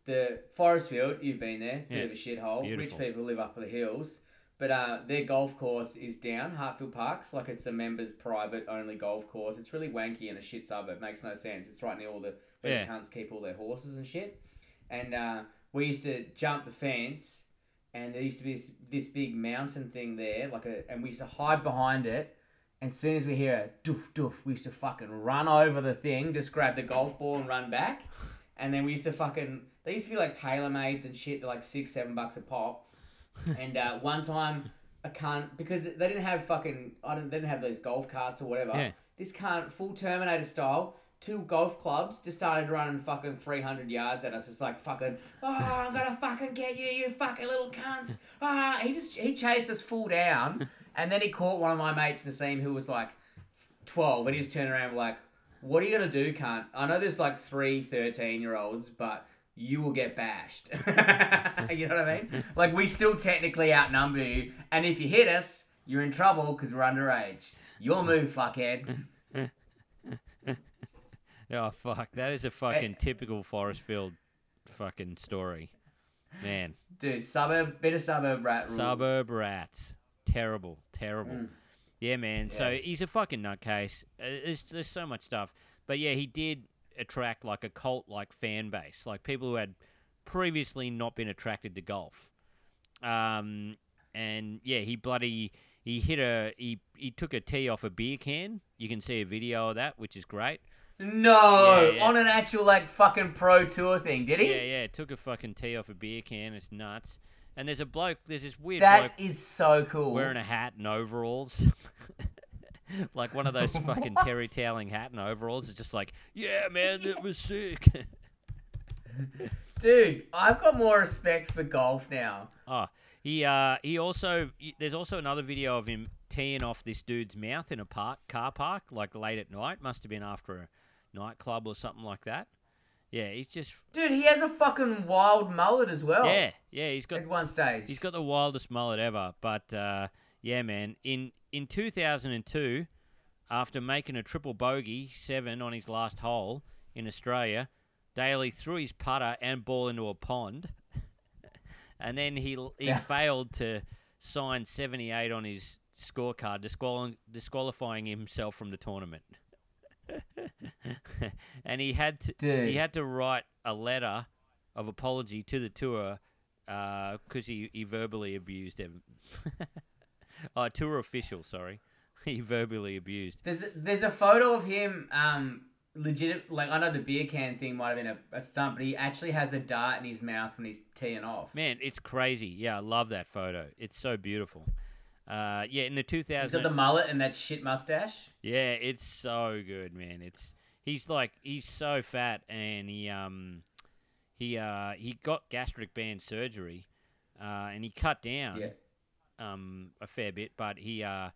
the Forrestfield. You've been there, bit Yeah. of a shithole. Beautiful. Rich people live up the hills, but uh, their golf course is down Hartfield Parks. Like it's a members private only golf course. It's really wanky and a shit suburb. It makes no sense. It's right near all the where Yeah. the cunts keep all their horses and shit. And uh, we used to jump the fence, and there used to be this, this big mountain thing there, like a, and we used to hide behind it. And as soon as we hear a doof doof, we used to fucking run over the thing, just grab the golf ball and run back. And then we used to fucking, they used to be like tailor-mades and shit, they're like six, seven bucks a pop. and uh, one time, a cunt, because they didn't have fucking, I don't, they didn't have those golf carts or whatever. Yeah. This cunt, full Terminator style, two golf clubs, just started running fucking 300 yards at us. It's like fucking, oh, I'm gonna fucking get you, you fucking little cunts. Ah, he just, he chased us full down. And then he caught one of my mates in the scene who was like 12 and he just turned around and like, what are you gonna do, cunt? I know there's like three 13 year olds, but you will get bashed. you know what I mean? Like, we still technically outnumber you. And if you hit us, you're in trouble because we're underage. Your move, fuckhead. Oh fuck, that is a fucking typical Forrestfield fucking story. Man, Dude, suburb, bit of suburb rat rules. suburb rats. Terrible, terrible. Mm. Yeah, man. So he's a fucking nutcase. Uh, There's, there's so much stuff. But yeah, he did attract like a cult like fan base, like people who had previously not been attracted to golf. Um, and yeah, he bloody he hit a he he took a tee off a beer can. You can see a video of that, which is great. No, Yeah, yeah. on an actual like fucking pro tour thing, did he? Yeah, yeah, took a fucking tee off a beer can. It's nuts. And there's a bloke. There's this weird That bloke is so cool. wearing a hat and overalls. like one of those fucking terry toweling hat and overalls. It's just like, yeah, man, that was sick. Dude, I've got more respect for golf now. oh, he uh, he also y- there's also another video of him teeing off this dude's mouth in a park car park like late at night. Must have been after a nightclub or something like that. Yeah, he's just Dude, he has a fucking wild mullet as well. yeah, yeah. He's got At one stage. He's got the wildest mullet ever. But uh, yeah, man. In in 2002, after making a triple bogey seven on his last hole in Australia, Daly threw his putter and ball into a pond, and then he he Yeah. failed to sign 78 on his scorecard, disqual- disqualifying himself from the tournament. and he had to Dude. he had to write a letter of apology to the tour because he, he verbally abused him. oh, tour official, sorry. he verbally abused. There's a, there's a photo of him. Um, legit. Like I know the beer can thing might have been a, a stunt, but he actually has a dart in his mouth when he's teeing off. Man, it's crazy. Yeah, I love that photo. It's so beautiful. Uh, yeah, in the He's 2000. got the mullet and that shit mustache. Yeah, it's so good, man. It's he's like he's so fat and he um he uh he got gastric band surgery uh and he cut down Yeah. um a fair bit, but he uh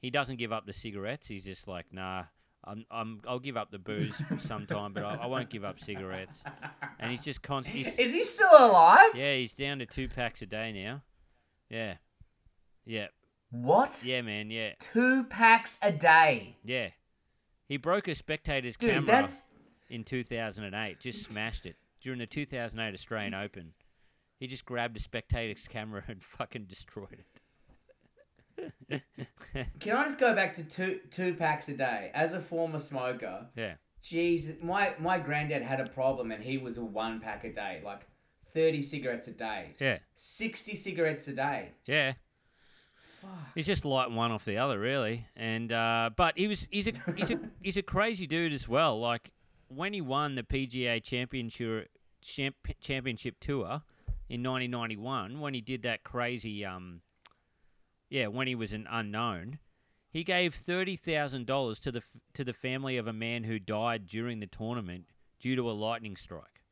he doesn't give up the cigarettes. He's just like, nah, I'm I'm I'll give up the booze for some time, but I, I won't give up cigarettes. And he's just constant. He's, Is he still alive? yeah, he's down to two packs a day now. Yeah, yeah, What? yeah, man. Yeah, Two packs a day. yeah. He broke a spectator's Dude, camera. that's in 2008. Just smashed it during the 2008 Australian Open. He just grabbed a spectator's camera and fucking destroyed it. Can I just go back to two two packs a day? As a former smoker, yeah, jeez, my my granddad had a problem and he was a one pack a day, like thirty cigarettes a day, yeah, sixty cigarettes a day. yeah. He's just lighting one off the other, really. And uh, but he was he's a he's a he's a crazy dude as well. Like when he won the PGA Championship champ, Championship Tour in 1991, when he did that crazy um, yeah, when he was an unknown, he gave thirty thousand dollars to the to the family of a man who died during the tournament due to a lightning strike,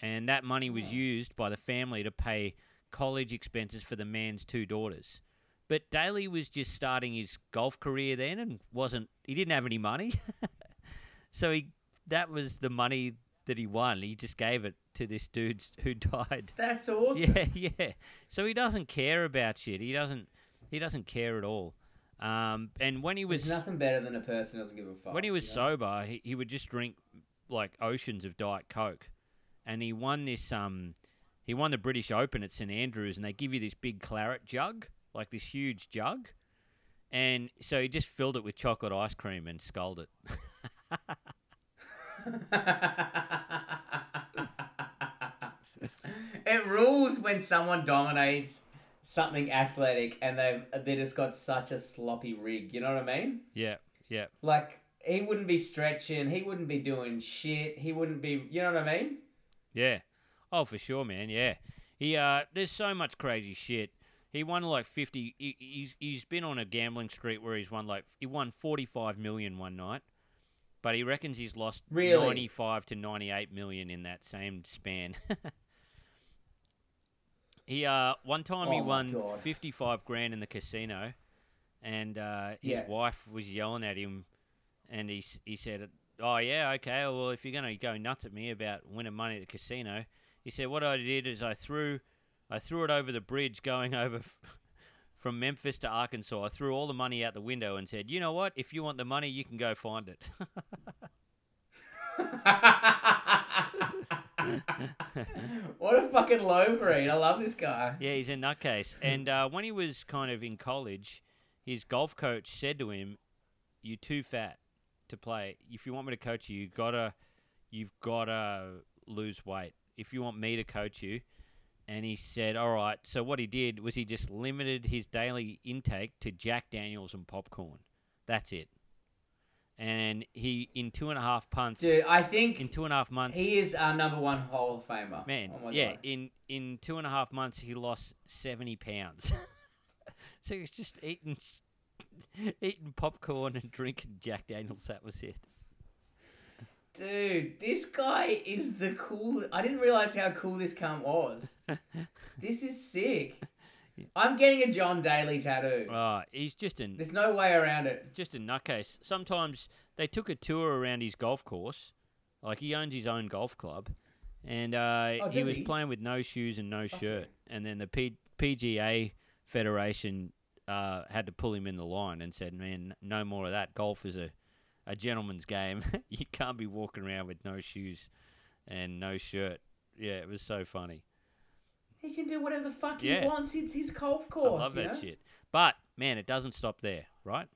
and that money was used by the family to pay college expenses for the man's two daughters. But Daly was just starting his golf career then and wasn't he didn't have any money. so he that was the money that he won. He just gave it to this dude who died. That's awesome. Yeah, yeah. So he doesn't care about shit. He doesn't he doesn't care at all. Um, and when he was There's nothing better than a person who doesn't give a fuck. when he was you know? sober, he, he would just drink like oceans of Diet Coke, and he won this um, he won the British Open at St Andrews, and they give you this big claret jug, like this huge jug, and so he just filled it with chocolate ice cream and sculled it. it rules when someone dominates something athletic and they've they just got such a sloppy rig. You know what I mean? yeah, yeah, Like he wouldn't be stretching, he wouldn't be doing shit, he wouldn't be. You know what I mean? yeah. Oh, for sure, man. Yeah, he uh, there's so much crazy shit. He won like fifty. He, he's he's been on a gambling streak where he's won like he won forty five million one night, but he reckons he's lost Really? ninety five to ninety eight million in that same span. he uh one time he Oh my won God. fifty five grand in the casino, and uh, his Yeah. wife was yelling at him, and he he said, "Oh yeah, okay. Well, if you're gonna go nuts at me about winning money at the casino." He said, "What I did is I threw, I threw it over the bridge going over f- from Memphis to Arkansas. I threw all the money out the window and said, you know what? If you want the money, you can go find it.' what a fucking low breed. I love this guy. yeah, he's a nutcase. And uh, when he was kind of in college, his golf coach said to him, "You're too fat to play. If you want me to coach you, you gotta, you've gotta lose weight. If you want me to coach you." And he said, "All right." So what he did was he just limited his daily intake to Jack Daniels and popcorn. That's it. And he, in two and a half punts, Dude, I think in two and a half months, he is our number one Hall of Famer. Man, Oh yeah, God. in in two and a half months he lost seventy pounds. so he was just eating eating popcorn and drinking Jack Daniels. That was it. Dude, this guy is the cool. I didn't realize how cool this cunt was. this is sick. I'm getting a John Daly tattoo. Oh, he's just an There's no way around it. just a nutcase. Sometimes they took a tour around his golf course, like he owns his own golf club, and uh, Oh, he was he? playing with no shoes and no shirt. Okay. And then the P- PGA Federation uh, had to pull him in the line and said, "Man, no more of that. Golf is a a gentleman's game. you can't be walking around with no shoes and no shirt." Yeah, it was so funny. He can do whatever the fuck Yeah. he wants. It's his golf course. I love that know? shit. But man, it doesn't stop there, right?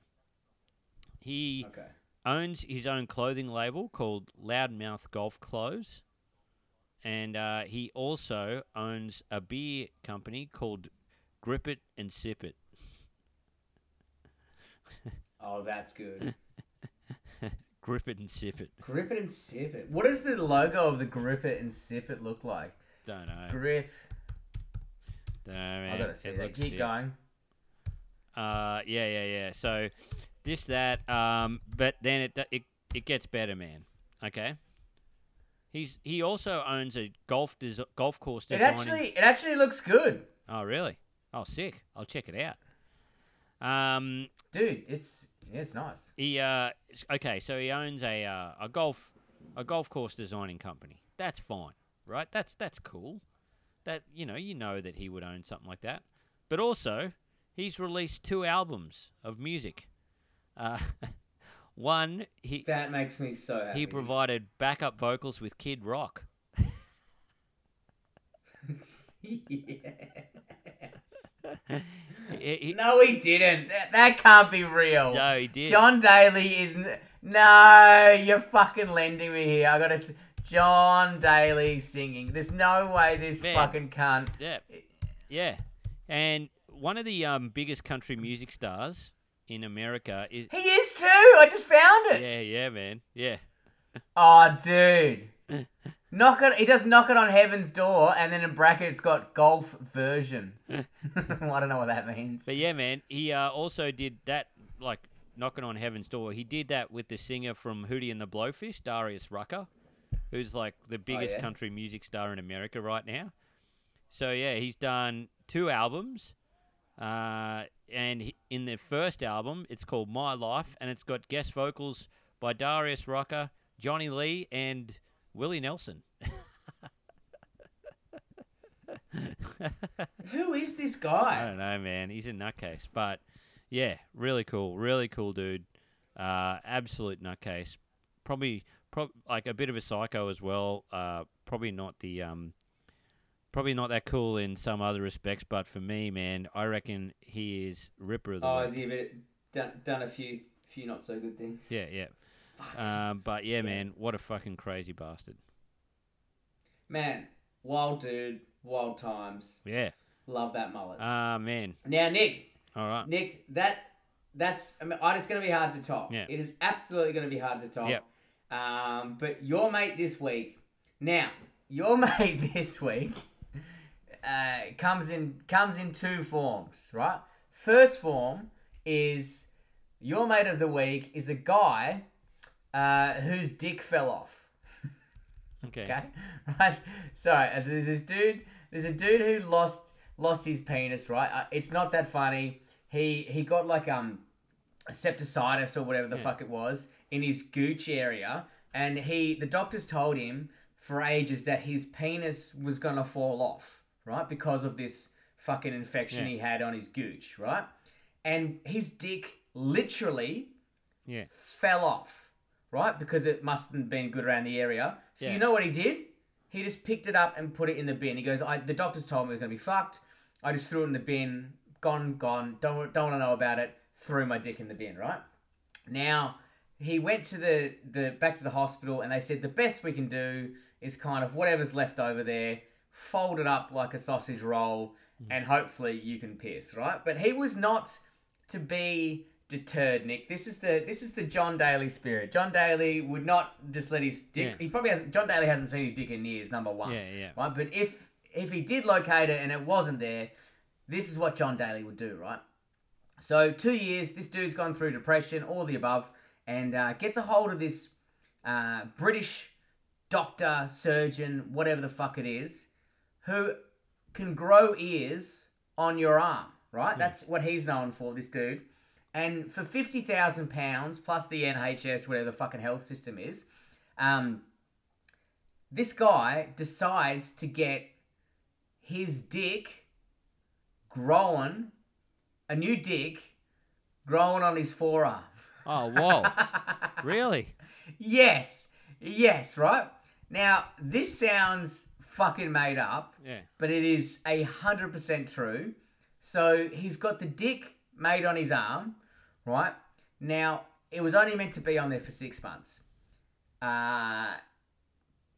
He Okay. owns his own clothing label called Loudmouth Golf Clothes, and uh, he also owns a beer company called Grip It and Sip It. Oh, that's good. Grip It and Sip It. Grip it and sip it. What does the logo of the grip it and sip it look like? Don't know. Grip. Don't know, man. I gotta see It that. Keep sick. going. Uh, yeah, yeah, yeah. So this, that, um, but then it it it gets better, man. Okay. He's he also owns a golf des- golf course It actually, it actually looks good, oh, really? Oh, sick. I'll check it out. Um, dude. It's yeah, it's nice. he uh, okay. So he owns a uh, a golf a golf course designing company. That's fine, right? That's that's cool. That you know you know that he would own something like that. But also, he's released two albums of music. Uh, one he That makes me so happy. he provided backup vocals with Kid Rock. Yes. He- he- No, he didn't. That, that can't be real. no, he did. John Daly is n- no. You're fucking lending me here. I gotta. s- John Daly singing. There's no way this Man. fucking cunt. Yeah, yeah. And one of the um, biggest country music stars in America is. He is too. I just found it. Yeah, yeah, man. Yeah. Oh, dude. knock it. He does knock it on heaven's door, and then in bracket it's got golf version. I don't know what that means. But yeah, man, he uh, also did that, like knocking on heaven's door. He did that with the singer from Hootie and the Blowfish, Darius Rucker, who's like the biggest yeah? country music star in America right now. So yeah, he's done two albums, uh, and he, in the first album, it's called My Life, and it's got guest vocals by Darius Rucker, Johnny Lee, and Willie Nelson. Who is this guy? I don't know, man. He's a nutcase, but yeah, really cool, really cool dude. Uh, absolute nutcase. Probably, prob- like a bit of a psycho as well. Uh, probably not the um, probably not that cool in some other respects, but for me, man, I reckon he is ripper of the Oh, week. has he a bit done, done a few few not so good things? Yeah, yeah. Um, but yeah, man, what a fucking crazy bastard. Man, wild dude, wild times. Yeah. Love that mullet. Ah, man. now, Nick, All right. Nick, that that's I mean, it's going to be hard to top. Yeah. It is absolutely going to be hard to top. Yep. Um, but your mate this week. Now, your mate this week uh, comes in comes in two forms, right? First form is your mate of the week is a guy uh, whose dick fell off. Okay. Okay, right. So uh, there's this dude. There's a dude who lost lost his penis. Right. Uh, it's not that funny. He he got like um a septicemia or whatever the Yeah. fuck it was in his gooch area, and he the doctors told him for ages that his penis was gonna fall off. Right, because of this fucking infection Yeah. he had on his gooch. Right, and his dick literally Yeah. fell off, right? Because it mustn't have been good around the area. So Yeah. you know what he did? He just picked it up and put it in the bin. He goes, I, the doctors told me it was going to be fucked. I just threw it in the bin. Gone, gone. Don't, don't want to know about it. Threw my dick in the bin, right? Now, he went to the, the back to the hospital and they said the best we can do is kind of whatever's left over there, fold it up like a sausage roll, mm. and hopefully you can piss, right? But he was not to be deterred, Nick. This is the this is the John Daly spirit. John Daly would not just let his dick. Yeah. He probably hasn't. John Daly hasn't seen his dick in years. Number one, Yeah, yeah. right? But if if he did locate it and it wasn't there, this is what John Daly would do, right? So two years, this dude's gone through depression, all the above, and uh, gets a hold of this uh, British doctor, surgeon, whatever the fuck it is, who can grow ears on your arm, right? That's what he's known for, this dude. And for fifty thousand pounds plus the NHS, whatever the fucking health system is, um, this guy decides to get his dick growing, a new dick growing on his forearm. Oh, whoa. really? Yes, yes, right? Now, this sounds fucking made up, Yeah. but it is a hundred percent true. So he's got the dick made on his arm, right? Now, it was only meant to be on there for six months. Uh,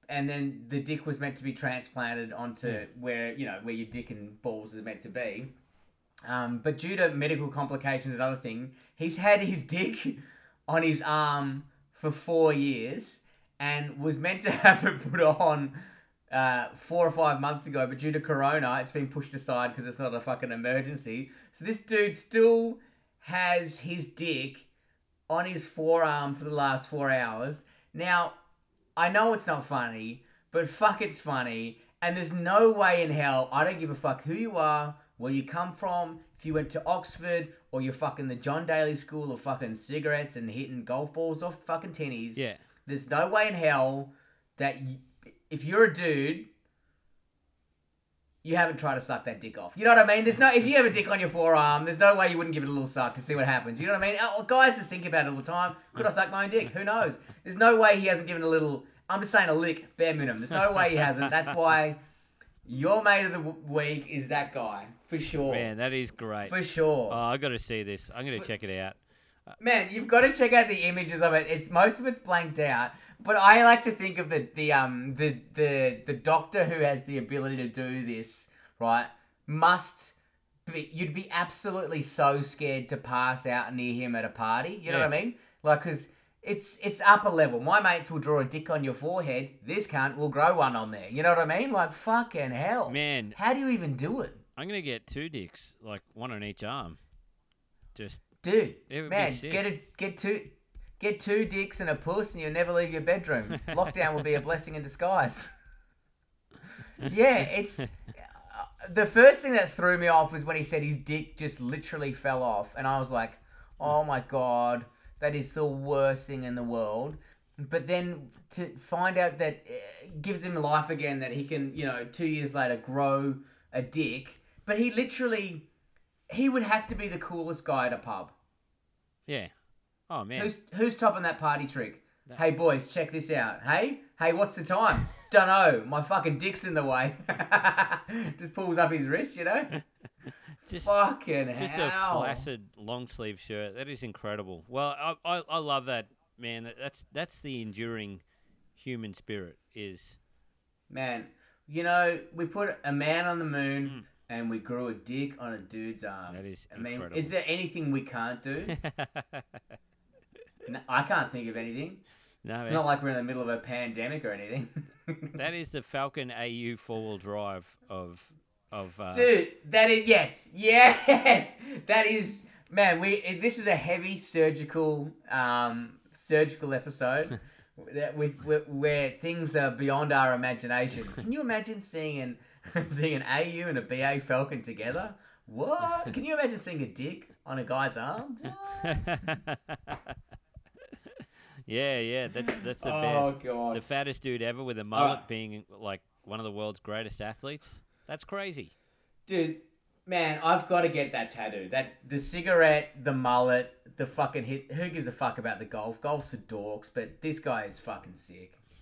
and then the dick was meant to be transplanted onto where you know where your dick and balls is meant to be. Um, but due to medical complications and other thing, he's had his dick on his arm for four years and was meant to have it put on uh, four or five months ago, but due to Corona, it's been pushed aside because it's not a fucking emergency. So this dude still has his dick on his forearm for the last four hours. Now, I know it's not funny, but fuck, it's funny. And there's no way in hell, I don't give a fuck who you are, where you come from, if you went to Oxford, or you're fucking the John Daly School of fucking cigarettes and hitting golf balls off fucking tinnies. Yeah. There's no way in hell that y if you're a dude, you haven't tried to suck that dick off. You know what I mean? There's no if you have a dick on your forearm, there's no way you wouldn't give it a little suck to see what happens. You know what I mean? Oh, guys just think about it all the time. Could I suck my own dick? Who knows? There's no way he hasn't given a little. I'm just saying a lick, bare minimum. There's no way he hasn't. That's why your mate of the week is that guy for sure. Man, that is great. For sure. Oh, I got to see this. I'm going to check it out. Uh, Man, you've got to check out the images of it. It's most of it's blanked out, but I like to think of the the um the the the doctor who has the ability to do this, right? Must be you'd be absolutely so scared to pass out near him at a party. You know what I mean? Like, cause it's it's upper level. My mates will draw a dick on your forehead. This cunt will grow one on there. You know what I mean? Like, fucking hell. Man, How do you even do it? I'm going to get two dicks, like one on each arm. Just, Dude, It would be man, get a get two get two dicks and a puss, and you'll never leave your bedroom. Lockdown will be a blessing in disguise. yeah, it's uh, the first thing that threw me off was when he said his dick just literally fell off, and I was like, "Oh my god, that is the worst thing in the world." But then to find out that it gives him life again, that he can, you know, two years later grow a dick. But he literally, he would have to be the coolest guy at a pub. yeah. Oh, man. Who's who's topping that party trick? Hey boys, check this out. Hey, hey, what's the time? Dunno. My fucking dick's in the way. Just pulls up his wrist, you know. just, fucking hell. just hell. a flaccid long sleeve shirt. That is incredible. Well, I, I, I love that, man. That's that's the enduring human spirit. Is Man, you know, we put a man on the moon Mm. and we grew a dick on a dude's arm. That is I mean, incredible. is there anything we can't do? No, I can't think of anything. no, It's man. not like we're in the middle of a pandemic or anything. that is the Falcon AU four wheel drive of of. Uh, Dude, that is yes, yes. That is man. We this is a heavy surgical um surgical episode that with where, where things are beyond our imagination. Can you imagine seeing an seeing an AU and a BA Falcon together? What? Can you imagine seeing a dick on a guy's arm? Yeah, yeah. That's that's the Oh, best. God. The fattest dude ever with a uh, mullet Alright. being like one of the world's greatest athletes. That's crazy. Dude, man, I've got to get that tattoo. That the cigarette, the mullet, the fucking hit. Who gives a fuck about the golf? Golf's for dorks, but this guy is fucking sick.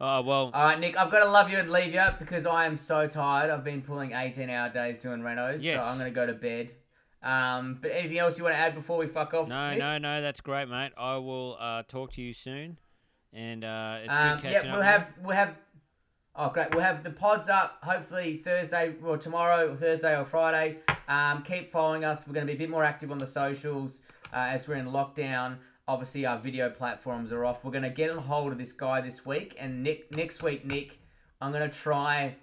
oh well, All right, Nick, I've got to love you and leave you because I am so tired. I've been pulling 18 hour days doing renos, Yes. so I'm going to go to bed. Um, but anything else you want to add before we fuck off? no, Nick? no, no. That's great, mate. I will uh, talk to you soon, and uh, it's Um, good catching yeah, up. we'll with have we'll have. Oh, great! We'll have the pods up hopefully Thursday or tomorrow, or Thursday or Friday. Um, keep following us. We're going to be a bit more active on the socials uh, as we're in lockdown. Obviously, our video platforms are off. We're going to get on hold of this guy this week, and Nick next week, Nick, I'm going to try.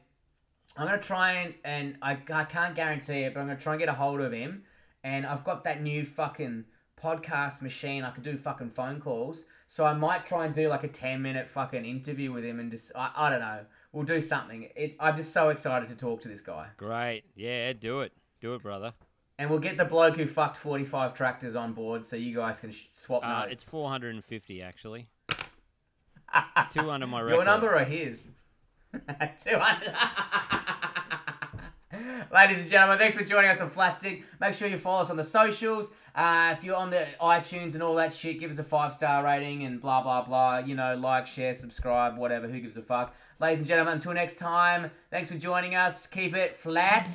I'm going to try and and I, I can't guarantee it, but I'm going to try and get a hold of him. And I've got that new fucking podcast machine. I can do fucking phone calls. So I might try and do like a 10 minute fucking interview with him and just, I, I don't know. We'll do something. It, I'm just so excited to talk to this guy. Great. Yeah, do it. Do it, brother. And we'll get the bloke who fucked 45 tractors on board so you guys can sh- swap Uh, notes. it's 450 actually. Two under my record. Your number or his? 200. Ladies and gentlemen, thanks for joining us on Flatstick. Make sure you follow us on the socials. Uh, if you're on the iTunes and all that shit, give us a five star rating and blah blah blah. You know, like, share, subscribe, whatever. Who gives a fuck? Ladies and gentlemen, until next time, thanks for joining us. Keep it flat